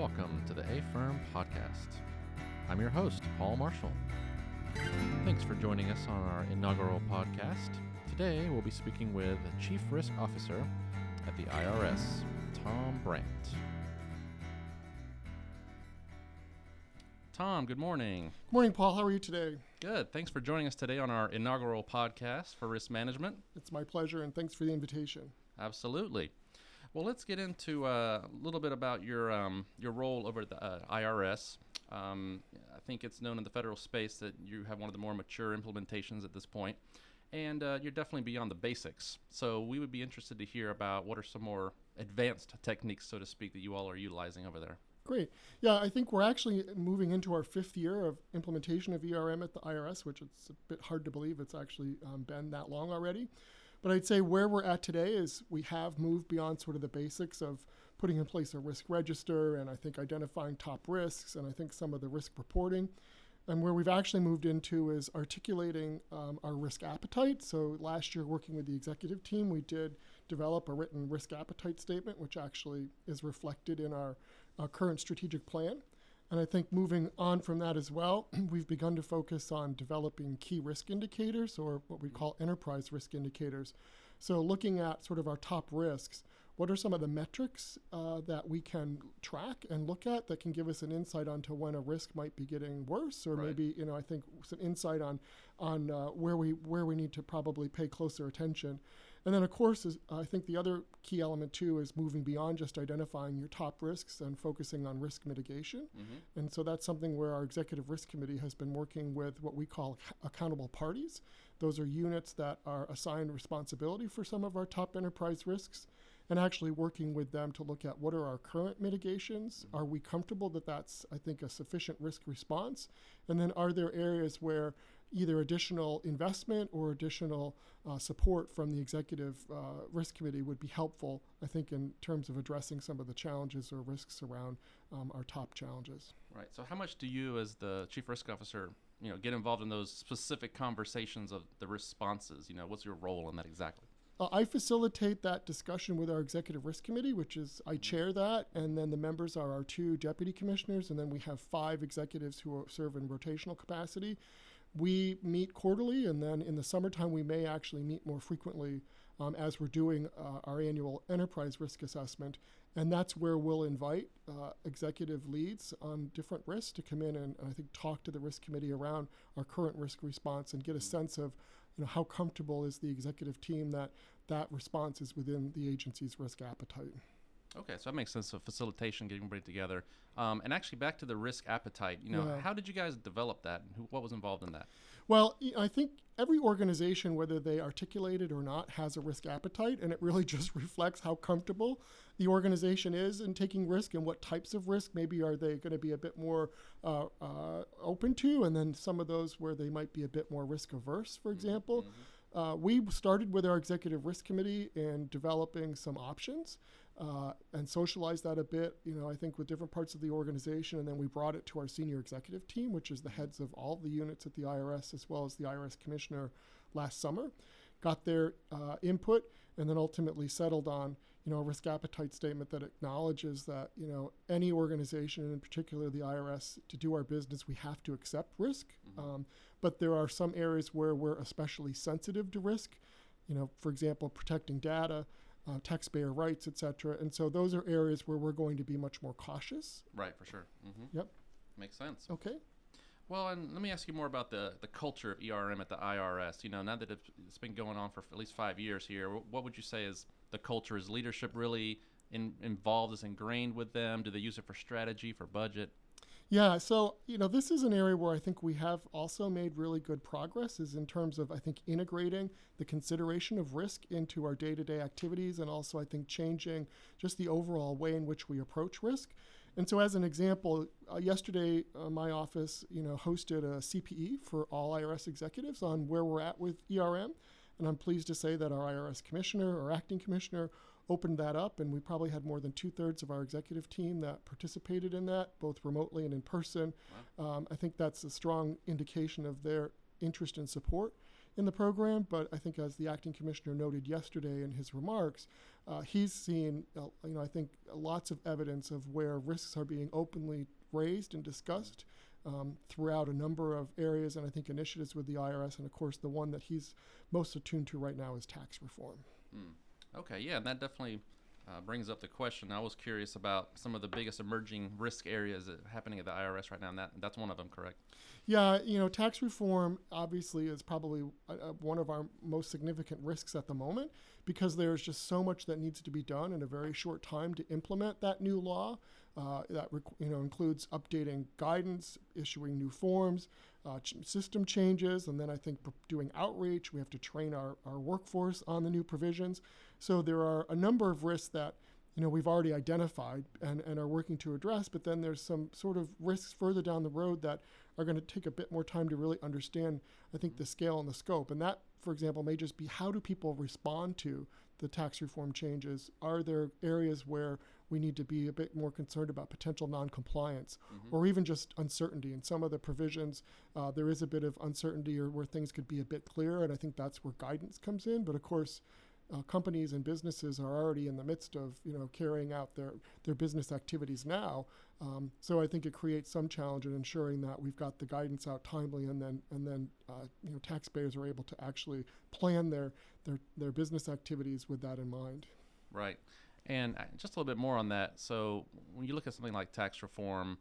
welcome to the A Firm Podcast. I'm your host, Paul Marshall. Thanks for joining us on our inaugural podcast. Today we'll be speaking with Chief Risk Officer at the IRS, Tom Brandt. Tom, good morning. Good Morning, Paul. How are you today? Good. Thanks for joining us today on our inaugural podcast for risk management. It's my pleasure, and thanks for the invitation. Absolutely. Well, let's get into uh, a little bit about your um, your role over at the uh, IRS. Um, I think it's known in the federal space that you have one of the more mature implementations at this point, and uh, you're definitely beyond the basics. So we would be interested to hear about what are some more advanced techniques, so to speak, that you all are utilizing over there. Great. Yeah, I think we're actually moving into our fifth year of implementation of ERM at the IRS, which it's a bit hard to believe it's actually um, been that long already. But I'd say where we're at today is we have moved beyond sort of the basics of putting in place a risk register and I think identifying top risks and I think some of the risk reporting. And where we've actually moved into is articulating um, our risk appetite. So last year, working with the executive team, we did develop a written risk appetite statement, which actually is reflected in our, our current strategic plan. And I think moving on from that as well, we've begun to focus on developing key risk indicators or what we call enterprise risk indicators. So, looking at sort of our top risks, what are some of the metrics uh, that we can track and look at that can give us an insight onto when a risk might be getting worse, or Right. maybe you know I think some insight on on uh, where we where we need to probably pay closer attention. And then, of course, is, I think the other key element too is moving beyond just identifying your top risks and focusing on risk mitigation. Mm-hmm. And so that's something where our executive risk committee has been working with what we call ac- accountable parties. Those are units that are assigned responsibility for some of our top enterprise risks and actually working with them to look at what are our current mitigations. Are we comfortable that that's, I think, a sufficient risk response? And then are there areas where either additional investment or additional uh, support from the executive uh, risk committee would be helpful, I think, in terms of addressing some of the challenges or risks around um, our top challenges. Right. So, how much do you, as the chief risk officer, you know, get involved in those specific conversations of the responses? You know, what's your role in that exactly? Uh, I facilitate that discussion with our executive risk committee, which is I chair that, and then the members are our two deputy commissioners, and then we have five executives who are, serve in rotational capacity. We meet quarterly, and then in the summertime, we may actually meet more frequently um, as we're doing uh, our annual enterprise risk assessment. And that's where we'll invite uh, executive leads on different risks to come in and, and I think talk to the risk committee around our current risk response and get a sense of you know, how comfortable is the executive team that that response is within the agency's risk appetite. Okay, so that makes sense. So, facilitation, getting everybody together, um, and actually back to the risk appetite. You know, Yeah. how did you guys develop that, and who, what was involved in that? Well, I think every organization, whether they articulate it or not, has a risk appetite, and it really just reflects how comfortable the organization is in taking risk and what types of risk maybe are they going to be a bit more uh, uh, open to, and then some of those where they might be a bit more risk averse, for example. Uh, we started with our executive risk committee in developing some options uh, and socialized that a bit, you know, I think with different parts of the organization. And then we brought it to our senior executive team, which is the heads of all the units at the IRS, as well as the IRS commissioner last summer. Got their uh, input and then ultimately settled on, you know, a risk appetite statement that acknowledges that, you know, any organization, and in particular the IRS, to do our business, we have to accept risk. Um, but there are some areas where we're especially sensitive to risk. You know, for example, protecting data, uh, taxpayer rights, et cetera. And so those are areas where we're going to be much more cautious. Right, for sure. Mm-hmm. Yep. Makes sense. Okay. Well, and let me ask you more about the, the culture of ERM at the IRS. You know, now that it's- been going on for at least five years here, what would you say is the culture? Is leadership really in, involved, is ingrained with them? Do they use it for strategy, for budget? Yeah, so you know, this is an area where I think we have also made really good progress is in terms of I think integrating the consideration of risk into our day-to-day activities and also I think changing just the overall way in which we approach risk. And so as an example, uh, yesterday uh, my office, you know, hosted a CPE for all IRS executives on where we're at with ERM. And I'm pleased to say that our IRS commissioner or acting commissioner opened that up, and we probably had more than two thirds of our executive team that participated in that, both remotely and in person. Um, I think that's a strong indication of their interest and support. in the program, but I think as the acting commissioner noted yesterday in his remarks, uh, he's seen, uh, you know, I think lots of evidence of where risks are being openly raised and discussed um, throughout a number of areas, and I think initiatives with the IRS, and of course the one that he's most attuned to right now is tax reform. Mm. Okay, yeah, and that definitely uh, brings up the question. I was curious about some of the biggest emerging risk areas happening at the IRS right now, and that, that's one of them, correct? Yeah, you know, tax reform obviously is probably a, a, one of our most significant risks at the moment because there's just so much that needs to be done in a very short time to implement that new law. Uh, that you know includes updating guidance, issuing new forms, uh, system changes, and then I think doing outreach. We have to train our, our workforce on the new provisions. So there are a number of risks that you know we've already identified and, and are working to address, but then there's some sort of risks further down the road that are going to take a bit more time to really understand, I think, the scale and the scope. And that, for example, may just be how do people respond to the tax reform changes? Are there areas where we need to be a bit more concerned about potential noncompliance mm-hmm. or even just uncertainty? In some of the provisions, uh, there is a bit of uncertainty or where things could be a bit clearer, and I think that's where guidance comes in. But of course, uh, companies and businesses are already in the midst of you know carrying out their their business activities now. Um, so I think it creates some challenge in ensuring that we've got the guidance out timely, and then and then uh, you know taxpayers are able to actually plan their their their business activities with that in mind. Right, and uh, just a little bit more on that. So when you look at something like tax reform.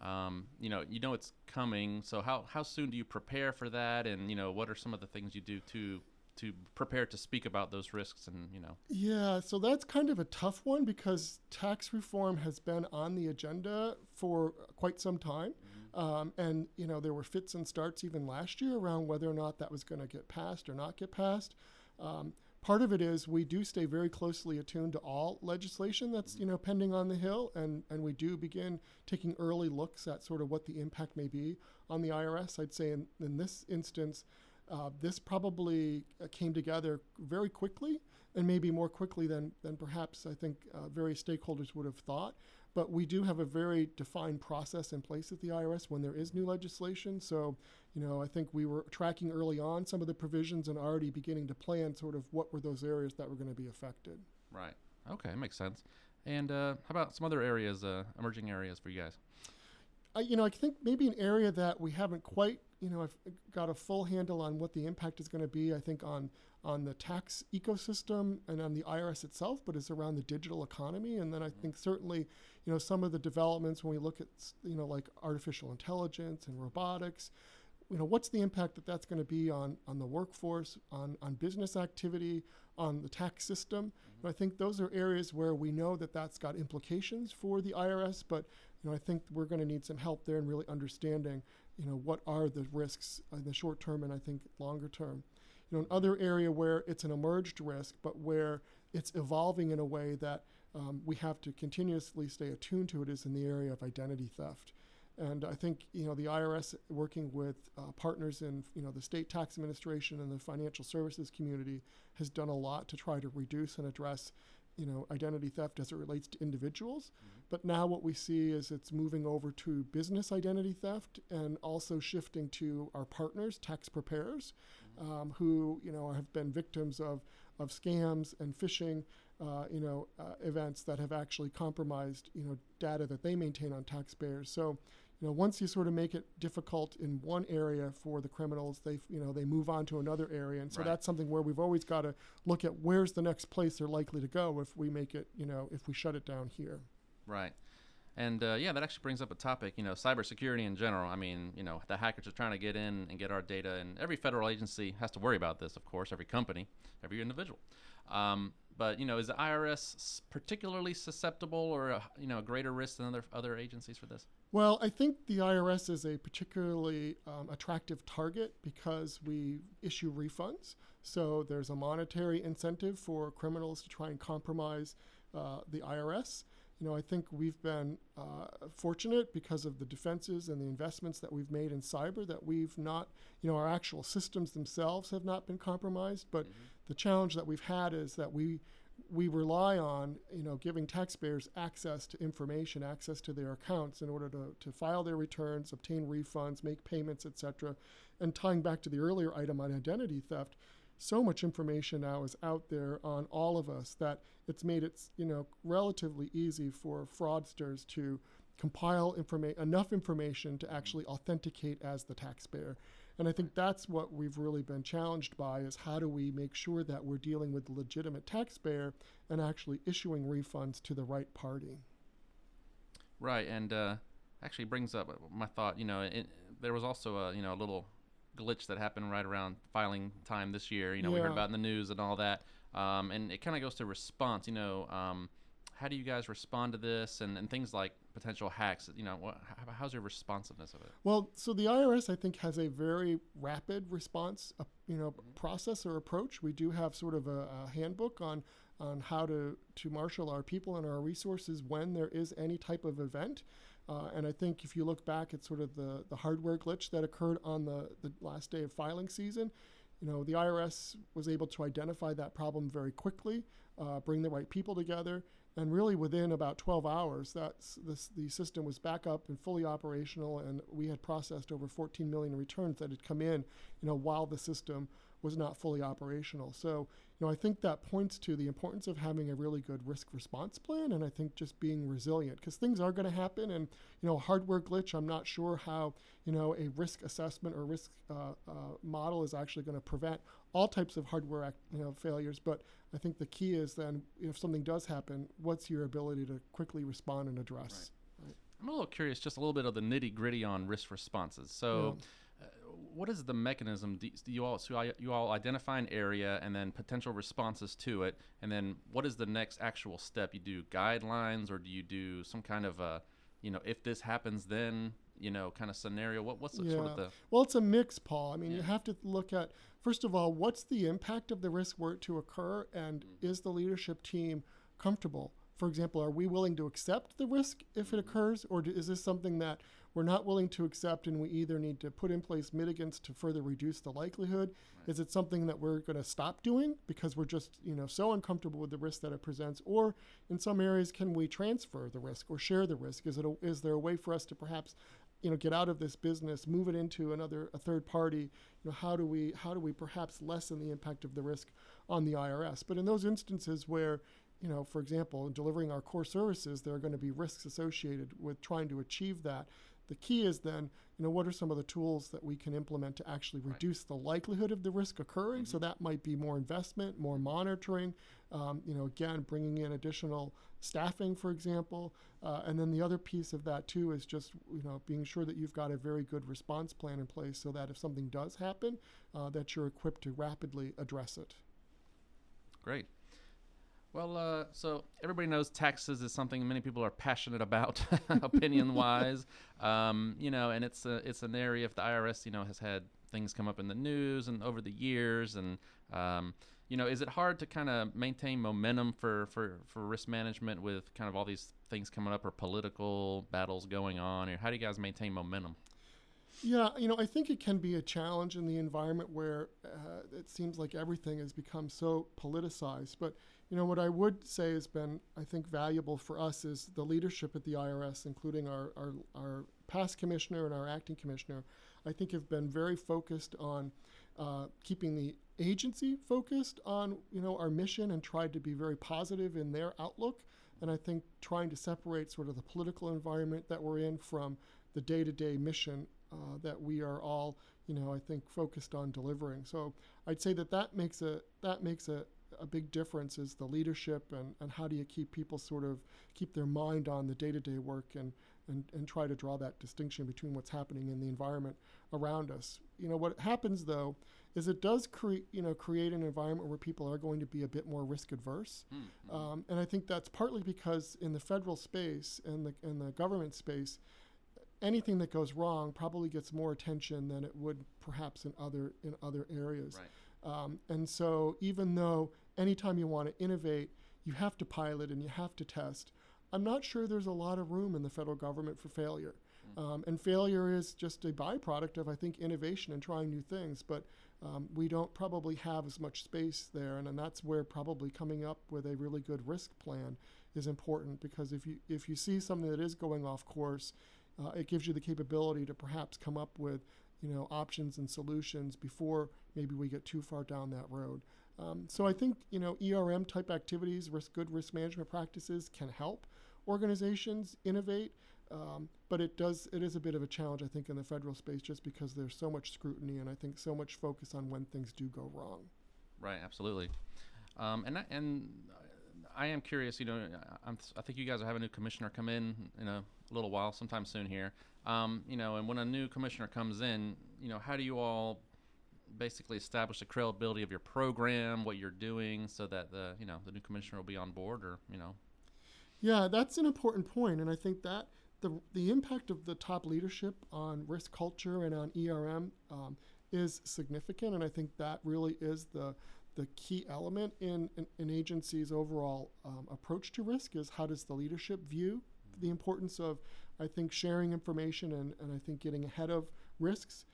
Um, you know, you know it's coming. So how, how soon do you prepare for that? And you know, what are some of the things you do to to prepare to speak about those risks and you know yeah so that's kind of a tough one because tax reform has been on the agenda for quite some time mm-hmm. um, and you know there were fits and starts even last year around whether or not that was going to get passed or not get passed um, part of it is we do stay very closely attuned to all legislation that's you know pending on the hill and and we do begin taking early looks at sort of what the impact may be on the irs i'd say in, in this instance uh, this probably uh, came together very quickly and maybe more quickly than, than perhaps I think uh, various stakeholders would have thought. But we do have a very defined process in place at the IRS when there is new legislation. So, you know, I think we were tracking early on some of the provisions and already beginning to plan sort of what were those areas that were going to be affected. Right. Okay, makes sense. And uh, how about some other areas, uh, emerging areas for you guys? I, you know, I think maybe an area that we haven't quite, you know, I've got a full handle on what the impact is going to be. I think on on the tax ecosystem and on the IRS itself, but it's around the digital economy. And then I think certainly, you know, some of the developments when we look at, you know, like artificial intelligence and robotics, you know, what's the impact that that's going to be on on the workforce, on on business activity, on the tax system? Mm-hmm. I think those are areas where we know that that's got implications for the IRS, but you know, I think we're going to need some help there in really understanding, you know, what are the risks in the short term and I think longer term. You know, another area where it's an emerged risk, but where it's evolving in a way that um, we have to continuously stay attuned to it is in the area of identity theft. And I think you know the IRS working with uh, partners in you know the state tax administration and the financial services community has done a lot to try to reduce and address you know identity theft as it relates to individuals. Mm-hmm. But now what we see is it's moving over to business identity theft and also shifting to our partners, tax preparers, mm-hmm. um, who you know have been victims of of scams and phishing, uh, you know, uh, events that have actually compromised you know data that they maintain on taxpayers. So you know, once you sort of make it difficult in one area for the criminals, they, you know, they move on to another area, and so right. that's something where we've always got to look at where's the next place they're likely to go if we make it, you know, if we shut it down here. Right. And uh, yeah, that actually brings up a topic, you know, cybersecurity in general. I mean, you know, the hackers are trying to get in and get our data, and every federal agency has to worry about this, of course, every company, every individual. Um, but you know, is the IRS particularly susceptible, or a, you know, a greater risk than other other agencies for this? Well, I think the IRS is a particularly um, attractive target because we issue refunds. So there's a monetary incentive for criminals to try and compromise uh, the IRS you know, I think we've been uh, fortunate because of the defenses and the investments that we've made in cyber that we've not, you know, our actual systems themselves have not been compromised. But mm-hmm. the challenge that we've had is that we we rely on you know giving taxpayers access to information, access to their accounts in order to, to file their returns, obtain refunds, make payments, etc. And tying back to the earlier item on identity theft, so much information now is out there on all of us that it's made it you know relatively easy for fraudsters to compile informa- enough information to actually authenticate as the taxpayer. And I think that's what we've really been challenged by is how do we make sure that we're dealing with the legitimate taxpayer and actually issuing refunds to the right party. Right, and uh, actually brings up my thought. You know, it, there was also a you know a little glitch that happened right around filing time this year. You know, we heard about in the news and all that, um, and it kind of goes to response. You know, um, how do you guys respond to this and, and things like potential hacks? You know, what, how's your responsiveness of it? Well, so the IRS, I think, has a very rapid response, uh, you know, process or approach. We do have sort of a, a handbook on on how to to marshal our people and our resources when there is any type of event. Uh, and I think if you look back at sort of the, the hardware glitch that occurred on the, the last day of filing season, you know, the IRS was able to identify that problem very quickly, uh, bring the right people together, and really within about 12 hours, that's this, the system was back up and fully operational, and we had processed over 14 million returns that had come in, you know, while the system was not fully operational. So, you know, I think that points to the importance of having a really good risk response plan, and I think just being resilient because things are going to happen. And you know, hardware glitch, I'm not sure how you know a risk assessment or risk uh, uh, model is actually going to prevent all types of hardware act, you know failures. But I think the key is then if something does happen, what's your ability to quickly respond and address? I'm a little curious, just a little bit of the nitty gritty on risk responses. So, uh, what is the mechanism? Do do you all so you all identify an area and then potential responses to it, and then what is the next actual step? You do guidelines, or do you do some kind of a, you know, if this happens, then you know, kind of scenario? What what's the, sort of the Well, it's a mix, Paul. I mean, you have to look at first of all, what's the impact of the risk were it to occur, and mm-hmm. is the leadership team comfortable? For example, are we willing to accept the risk if it occurs, or do, is this something that we're not willing to accept, and we either need to put in place mitigants to further reduce the likelihood? Is it something that we're going to stop doing because we're just you know so uncomfortable with the risk that it presents, or in some areas, can we transfer the risk or share the risk? Is it a, is there a way for us to perhaps you know get out of this business move it into another a third party you know how do we how do we perhaps lessen the impact of the risk on the IRS but in those instances where you know for example in delivering our core services there are going to be risks associated with trying to achieve that. The key is then you know what are some of the tools that we can implement to actually Right. reduce the likelihood of the risk occurring? So that might be more investment more monitoring um, you know again bringing in additional staffing for example. Uh, and then the other piece of that too is just you know being sure that you've got a very good response plan in place so that if something does happen uh, that you're equipped to rapidly address it. Great. Well, uh, so everybody knows taxes is something many people are passionate about, opinion wise. Um, you know, and it's a, it's an area if the IRS, you know, has had things come up in the news and over the years, and um, you know, is it hard to kind of maintain momentum for, for, for risk management with kind of all these things coming up or political battles going on, or how do you guys maintain momentum? Yeah, you know, I think it can be a challenge in the environment where uh, it seems like everything has become so politicized. But, you know, what I would say has been, I think, valuable for us is the leadership at the IRS, including our, our, our past commissioner and our acting commissioner, I think have been very focused on uh, keeping the agency focused on, you know, our mission and tried to be very positive in their outlook. And I think trying to separate sort of the political environment that we're in from the day-to-day mission uh, that we are all, you know, I think focused on delivering. So I'd say that that makes a that makes a, a big difference is the leadership and, and how do you keep people sort of keep their mind on the day-to-day work and, and and try to draw that distinction between what's happening in the environment around us. You know what happens though is it does create you know create an environment where people are going to be a bit more risk adverse, um, and I think that's partly because in the federal space and the in the government space, anything that goes wrong probably gets more attention than it would perhaps in other in other areas. Right. Um, and so even though anytime you want to innovate, you have to pilot and you have to test. I'm not sure there's a lot of room in the federal government for failure. Um, and failure is just a byproduct of, I think, innovation and trying new things. But um, we don't probably have as much space there, and, and that's where probably coming up with a really good risk plan is important because if you if you see something that is going off course, uh, it gives you the capability to perhaps come up with you know options and solutions before maybe we get too far down that road. Um, so I think you know ERM type activities, risk good risk management practices can help organizations innovate. Um, but it does it is a bit of a challenge I think in the federal space just because there's so much scrutiny and I think so much focus on when things do go wrong. Right, absolutely. Um, and I, and I am curious. You know, I'm, i think you guys are having a new commissioner come in in a little while, sometime soon here. Um, you know, and when a new commissioner comes in, you know, how do you all basically establish the credibility of your program, what you're doing, so that the you know the new commissioner will be on board, or you know. Yeah, that's an important point, and I think that the the impact of the top leadership on risk culture and on ERM um, is significant, and I think that really is the the key element in an agency's overall um, approach to risk is how does the leadership view the importance of I think sharing information and, and I think getting ahead of risks.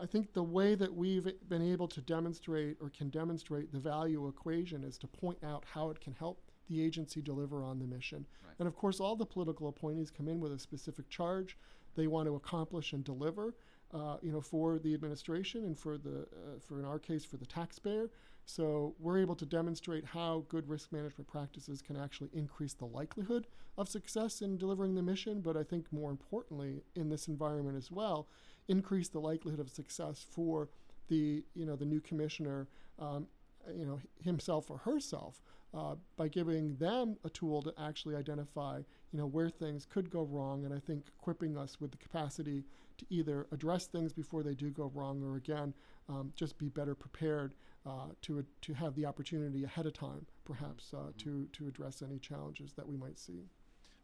I think the way that we've been able to demonstrate or can demonstrate the value equation is to point out how it can help the agency deliver on the mission. Right. And of course, all the political appointees come in with a specific charge they want to accomplish and deliver. Uh, you know, for the administration and for the, uh, for in our case, for the taxpayer. So we're able to demonstrate how good risk management practices can actually increase the likelihood of success in delivering the mission, but I think more importantly in this environment as well, increase the likelihood of success for the you know the new commissioner, um, you know himself or herself uh, by giving them a tool to actually identify, you know, where things could go wrong, and I think equipping us with the capacity to either address things before they do go wrong, or again, um, just be better prepared uh, to to have the opportunity ahead of time, perhaps, uh, mm-hmm. to to address any challenges that we might see.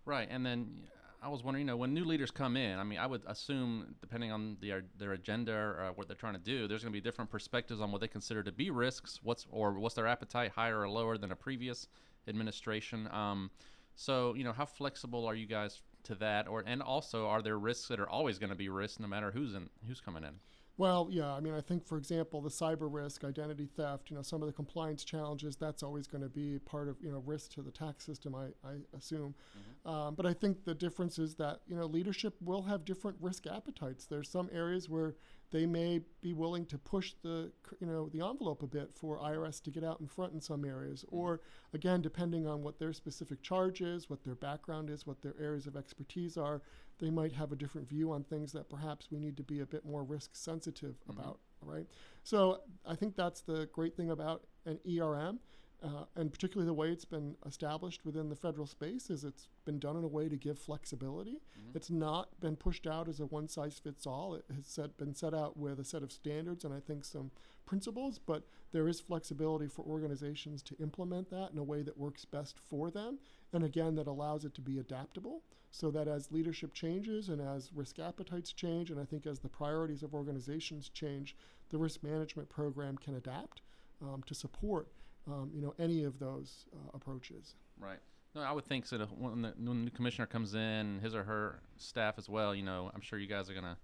Right, and then I was wondering, you know, when new leaders come in, I mean, I would assume, depending on their their agenda or uh, what they're trying to do, there's going to be different perspectives on what they consider to be risks. What's or what's their appetite higher or lower than a previous administration? Um, so, you know, how flexible are you guys to that? Or and also, are there risks that are always going to be risks no matter who's in who's coming in? Well, yeah. I mean, I think, for example, the cyber risk, identity theft, you know, some of the compliance challenges, that's always going to be part of, you know, risk to the tax system, I, I assume. Mm-hmm. Um, but I think the difference is that, you know, leadership will have different risk appetites. There's some areas where they may be willing to push the you know the envelope a bit for IRS to get out in front in some areas mm-hmm. or again depending on what their specific charge is what their background is what their areas of expertise are they might have a different view on things that perhaps we need to be a bit more risk sensitive mm-hmm. about right so I think that's the great thing about an ERM uh, and particularly the way it's been established within the federal space is it's been done in a way to give flexibility. Mm-hmm. It's not been pushed out as a one size fits all. It has set, been set out with a set of standards and I think some principles, but there is flexibility for organizations to implement that in a way that works best for them. And again, that allows it to be adaptable so that as leadership changes and as risk appetites change, and I think as the priorities of organizations change, the risk management program can adapt um, to support um, you know, any of those uh, approaches. Right. No, I would think so. When the, when the new commissioner comes in, his or her staff as well, you know, I'm sure you guys are gonna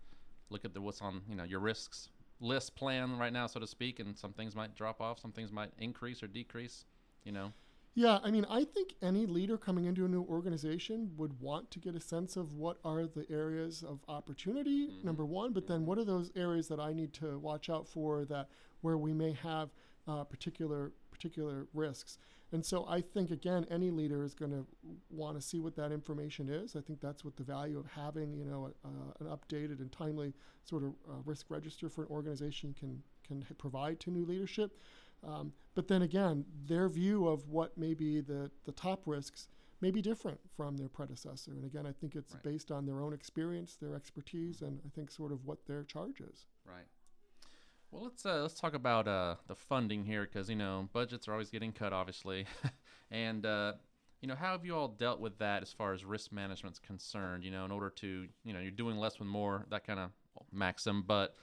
look at the what's on, you know, your risks list plan right now, so to speak, and some things might drop off, some things might increase or decrease, you know. Yeah, I mean, I think any leader coming into a new organization would want to get a sense of what are the areas of opportunity, mm-hmm. number one, but then what are those areas that I need to watch out for that where we may have uh, particular particular risks. And so I think, again, any leader is going to want to see what that information is. I think that's what the value of having, you know, a, uh, an updated and timely sort of uh, risk register for an organization can, can provide to new leadership. Um, but then again, their view of what may be the, the top risks may be different from their predecessor. And again, I think it's right. based on their own experience, their expertise, and I think sort of what their charge is. Right. Well, let's uh, let's talk about uh, the funding here because you know budgets are always getting cut, obviously, and uh, you know how have you all dealt with that as far as risk management's concerned? You know, in order to you know you're doing less with more, that kind of maxim, but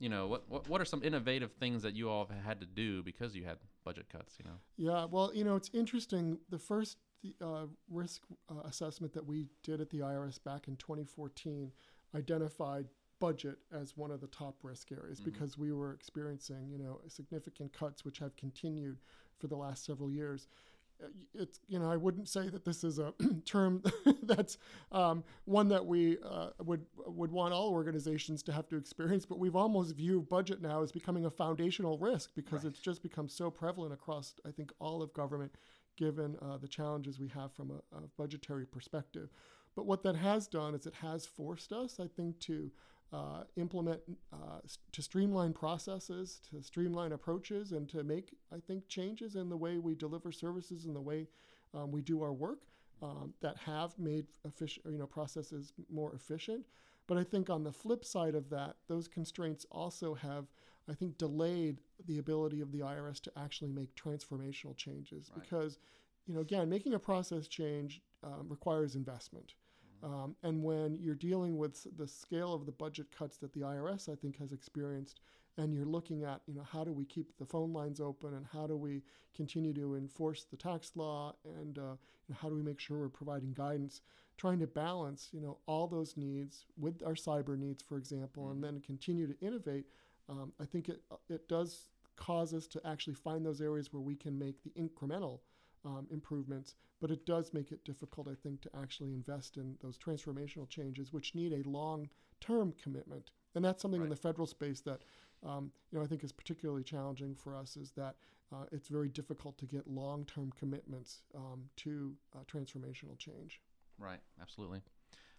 you know what, what what are some innovative things that you all have had to do because you had budget cuts? You know. Yeah, well, you know it's interesting. The first the, uh, risk uh, assessment that we did at the IRS back in 2014 identified budget as one of the top risk areas Mm-hmm. because we were experiencing, you know, significant cuts which have continued for the last several years. It's you know I wouldn't say that this is a term that's um, one that we uh, would would want all organizations to have to experience, but we've almost viewed budget now as becoming a foundational risk because Right. it's just become so prevalent across I think all of government, given uh, the challenges we have from a, a budgetary perspective. But what that has done is it has forced us, I think, to uh, implement, uh, to streamline processes, to streamline approaches, and to make, I think, changes in the way we deliver services and the way um, we do our work um, that have made efficient, you know, processes more efficient. But I think on the flip side of that, those constraints also have, I think, delayed the ability of the IRS to actually make transformational changes Right. because, you know, again, making a process change um, requires investment. Um, and when you're dealing with the scale of the budget cuts that the IRS, I think, has experienced, and you're looking at, you know, how do we keep the phone lines open, and how do we continue to enforce the tax law, and uh, know, how do we make sure we're providing guidance, trying to balance, you know, all those needs with our cyber needs, for example, and then continue to innovate. Um, I think it it does cause us to actually find those areas where we can make the incremental um, improvements, but it does make it difficult, I think, to actually invest in those transformational changes, which need a long-term commitment. And that's something in the federal space that, um, you know, I think is particularly challenging for us. Is that uh, it's very difficult to get long-term commitments um, to uh, transformational change. Right, absolutely.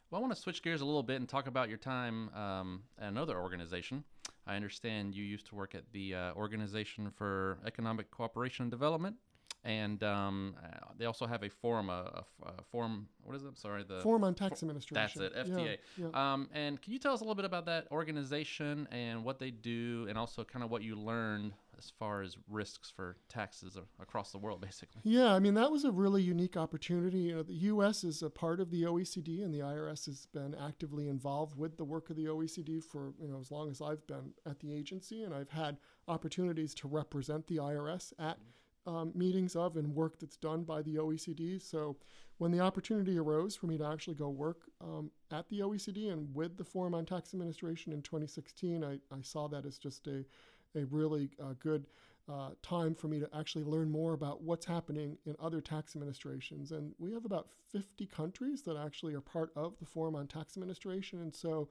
Well, I want to switch gears a little bit and talk about your time um, at another organization. I understand you used to work at the uh, Organization for Economic Cooperation and Development, and um, uh, they also have a forum, a, a a forum. What is it? Sorry, the Forum on Tax Administration. that's it, Yeah, FTA. yeah. Um, and can you tell us a little bit about that organization and what they do, and also kind of what you learned as far as risks for taxes across the world, basically? Yeah, I mean that was a really unique opportunity. You know, the U.S. is a part of the OECD, and the IRS has been actively involved with the work of the OECD for you know as long as I've been at the agency, and I've had opportunities to represent the IRS at um, meetings of and work that's done by the OECD. So when the opportunity arose for me to actually go work um, at the OECD and with the Forum on Tax Administration in 2016, I, I saw that as just a, a really uh, good uh, time for me to actually learn more about what's happening in other tax administrations. And we have about 50 countries that actually are part of the Forum on Tax Administration. And so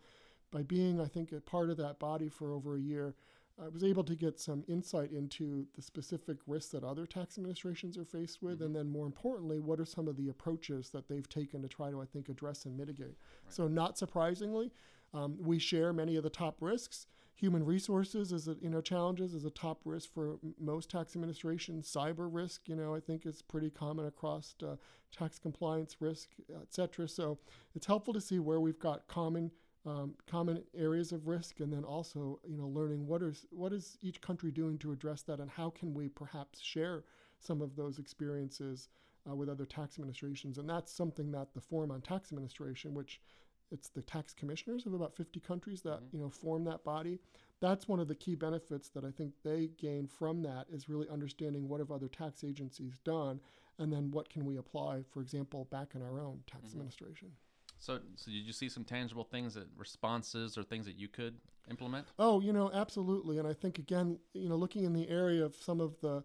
by being, I think, a part of that body for over a year, I was able to get some insight into the specific risks that other tax administrations are faced with, and then more importantly, what are some of the approaches that they've taken to try to, I think, address and mitigate. So, not surprisingly, um, we share many of the top risks. Human resources is a, you know challenges is a top risk for m- most tax administrations. Cyber risk, you know, I think is pretty common across uh, tax compliance risk, et cetera. So it's helpful to see where we've got common um, common areas of risk, and then also you know learning what is what is each country doing to address that, and how can we perhaps share some of those experiences uh, with other tax administrations, and that's something that the Forum on Tax Administration, which it's the tax commissioners of about 50 countries that you know form that body. That's one of the key benefits that I think they gain from that is really understanding what have other tax agencies done, and then what can we apply, for example, back in our own tax administration. So, so did you see some tangible things that responses or things that you could implement? Oh, you know, absolutely. And I think, again, you know, looking in the area of some of the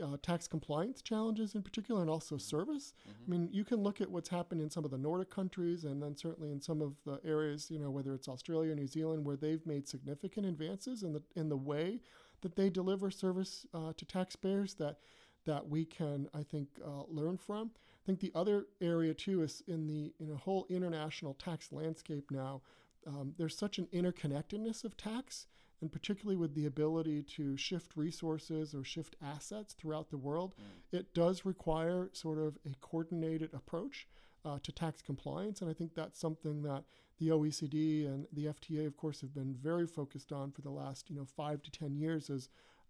uh, tax compliance challenges in particular and also service, I mean, you can look at what's happened in some of the Nordic countries and then certainly in some of the areas, you know, whether it's Australia, or New Zealand, where they've made significant advances in the, in the way that they deliver service uh, to taxpayers that that we can, I think, uh, learn from. I think the other area too is in the in a whole international tax landscape now. Um, there's such an interconnectedness of tax, and particularly with the ability to shift resources or shift assets throughout the world, it does require sort of a coordinated approach uh, to tax compliance. And I think that's something that the OECD and the FTA, of course, have been very focused on for the last you know five to ten years, is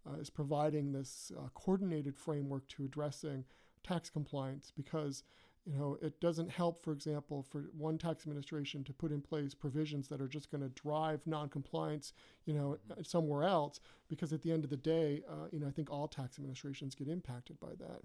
uh, is providing this uh, coordinated framework to addressing tax compliance because you know it doesn't help for example for one tax administration to put in place provisions that are just going to drive non-compliance you know uh, somewhere else because at the end of the day uh, you know i think all tax administrations get impacted by that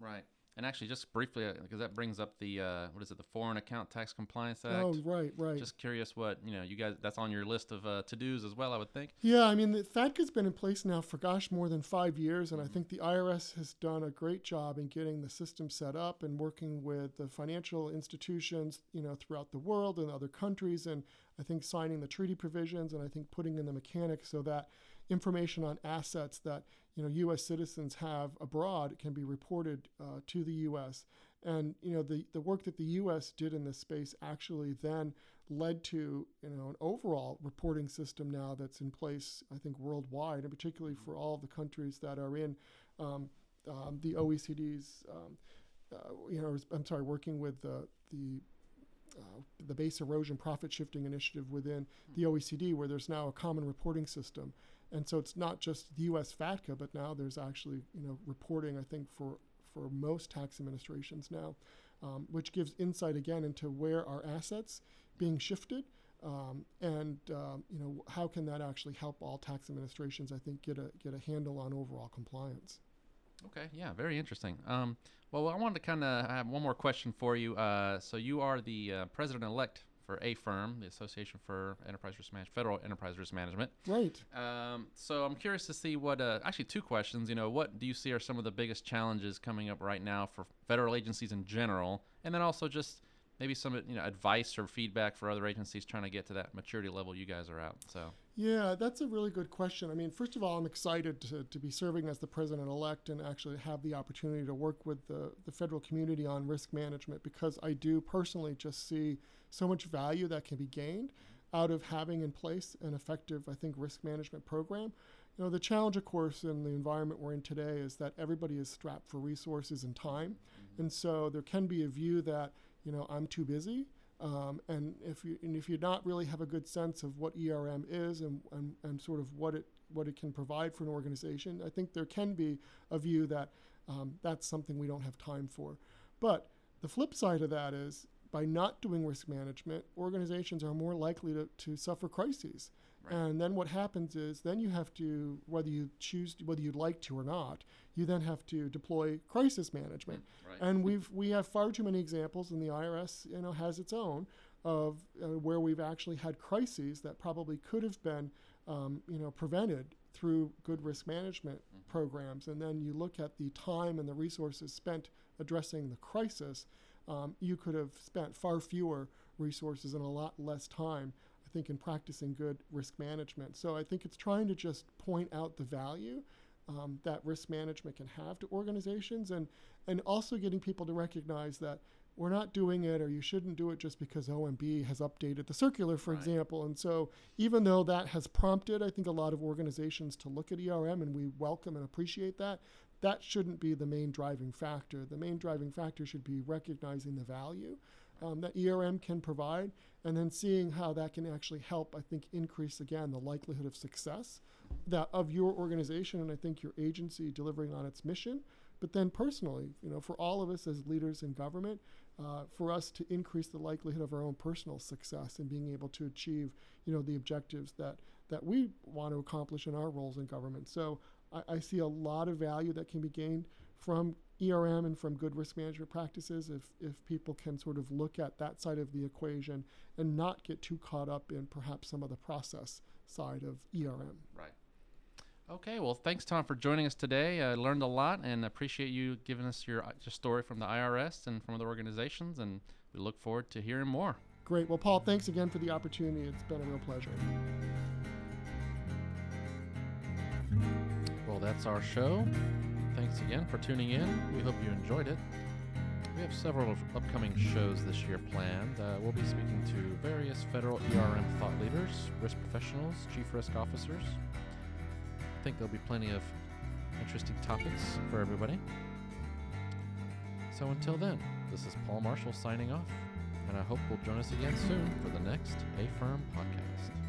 Right. And actually, just briefly, because that brings up the uh, what is it, the Foreign Account Tax Compliance Act? Oh, right, right. Just curious what you know. You guys, that's on your list of uh, to dos as well, I would think. Yeah, I mean, the FATCA's been in place now for gosh more than five years, and I think the IRS has done a great job in getting the system set up and working with the financial institutions, you know, throughout the world and other countries, and I think signing the treaty provisions, and I think putting in the mechanics so that information on assets that you know U.S. citizens have abroad can be reported uh, to the U.S. And you know the the work that the U.S. did in this space actually then led to you know an overall reporting system now that's in place I think worldwide and particularly for all the countries that are in um, um, the OECD's um, uh, you know I'm sorry working with the the uh, the base erosion profit shifting initiative within the OECD where there's now a common reporting system and so it's not just the U.S. FATCA, but now there's actually you know reporting. I think for for most tax administrations now, um, which gives insight again into where our assets being shifted, um, and um, you know how can that actually help all tax administrations? I think get a get a handle on overall compliance. Okay, yeah, very interesting. Um, well, I wanted to kind of have one more question for you. Uh, so you are the uh, president elect for AFERM, the Association for Enterprise Risk Management, Federal Enterprise Risk Management. Right. Um, so I'm curious to see what, uh, actually, two questions. You know, what do you see are some of the biggest challenges coming up right now for federal agencies in general, and then also just maybe some you know advice or feedback for other agencies trying to get to that maturity level you guys are at. So. Yeah, that's a really good question. I mean, first of all, I'm excited to, to be serving as the president elect and actually have the opportunity to work with the, the federal community on risk management because I do personally just see so much value that can be gained out of having in place an effective, I think, risk management program. You know, the challenge, of course, in the environment we're in today is that everybody is strapped for resources and time. Mm-hmm. And so there can be a view that, you know, I'm too busy. Um, and if you and if you not really have a good sense of what ERM is and, and, and sort of what it what it can provide for an organization, I think there can be a view that um, that's something we don't have time for. But the flip side of that is by not doing risk management, organizations are more likely to, to suffer crises. Right. And then what happens is then you have to, whether you choose, whether you'd like to or not, you then have to deploy crisis management. Mm, right. And we've we have far too many examples, and the IRS you know has its own of uh, where we've actually had crises that probably could have been um, you know prevented through good risk management mm-hmm. programs. And then you look at the time and the resources spent addressing the crisis um, you could have spent far fewer resources and a lot less time, I think, in practicing good risk management. So I think it's trying to just point out the value um, that risk management can have to organizations and, and also getting people to recognize that we're not doing it or you shouldn't do it just because OMB has updated the circular, for right. example. And so, even though that has prompted, I think, a lot of organizations to look at ERM, and we welcome and appreciate that, that shouldn't be the main driving factor. The main driving factor should be recognizing the value um, that ERM can provide and then seeing how that can actually help, I think, increase again the likelihood of success that of your organization and I think your agency delivering on its mission. But then personally, you know, for all of us as leaders in government, uh, for us to increase the likelihood of our own personal success and being able to achieve, you know, the objectives that that we want to accomplish in our roles in government. So I, I see a lot of value that can be gained from ERM and from good risk management practices if, if people can sort of look at that side of the equation and not get too caught up in perhaps some of the process side of ERM. Right. Okay, well, thanks, Tom, for joining us today. I learned a lot and appreciate you giving us your, uh, your story from the IRS and from other organizations, and we look forward to hearing more. Great. Well, Paul, thanks again for the opportunity. It's been a real pleasure. That's our show. Thanks again for tuning in. We hope you enjoyed it. We have several upcoming shows this year planned. Uh, we'll be speaking to various federal ERM thought leaders, risk professionals, chief risk officers. I think there'll be plenty of interesting topics for everybody. So until then, this is Paul Marshall signing off, and I hope you'll join us again soon for the next AFERM podcast.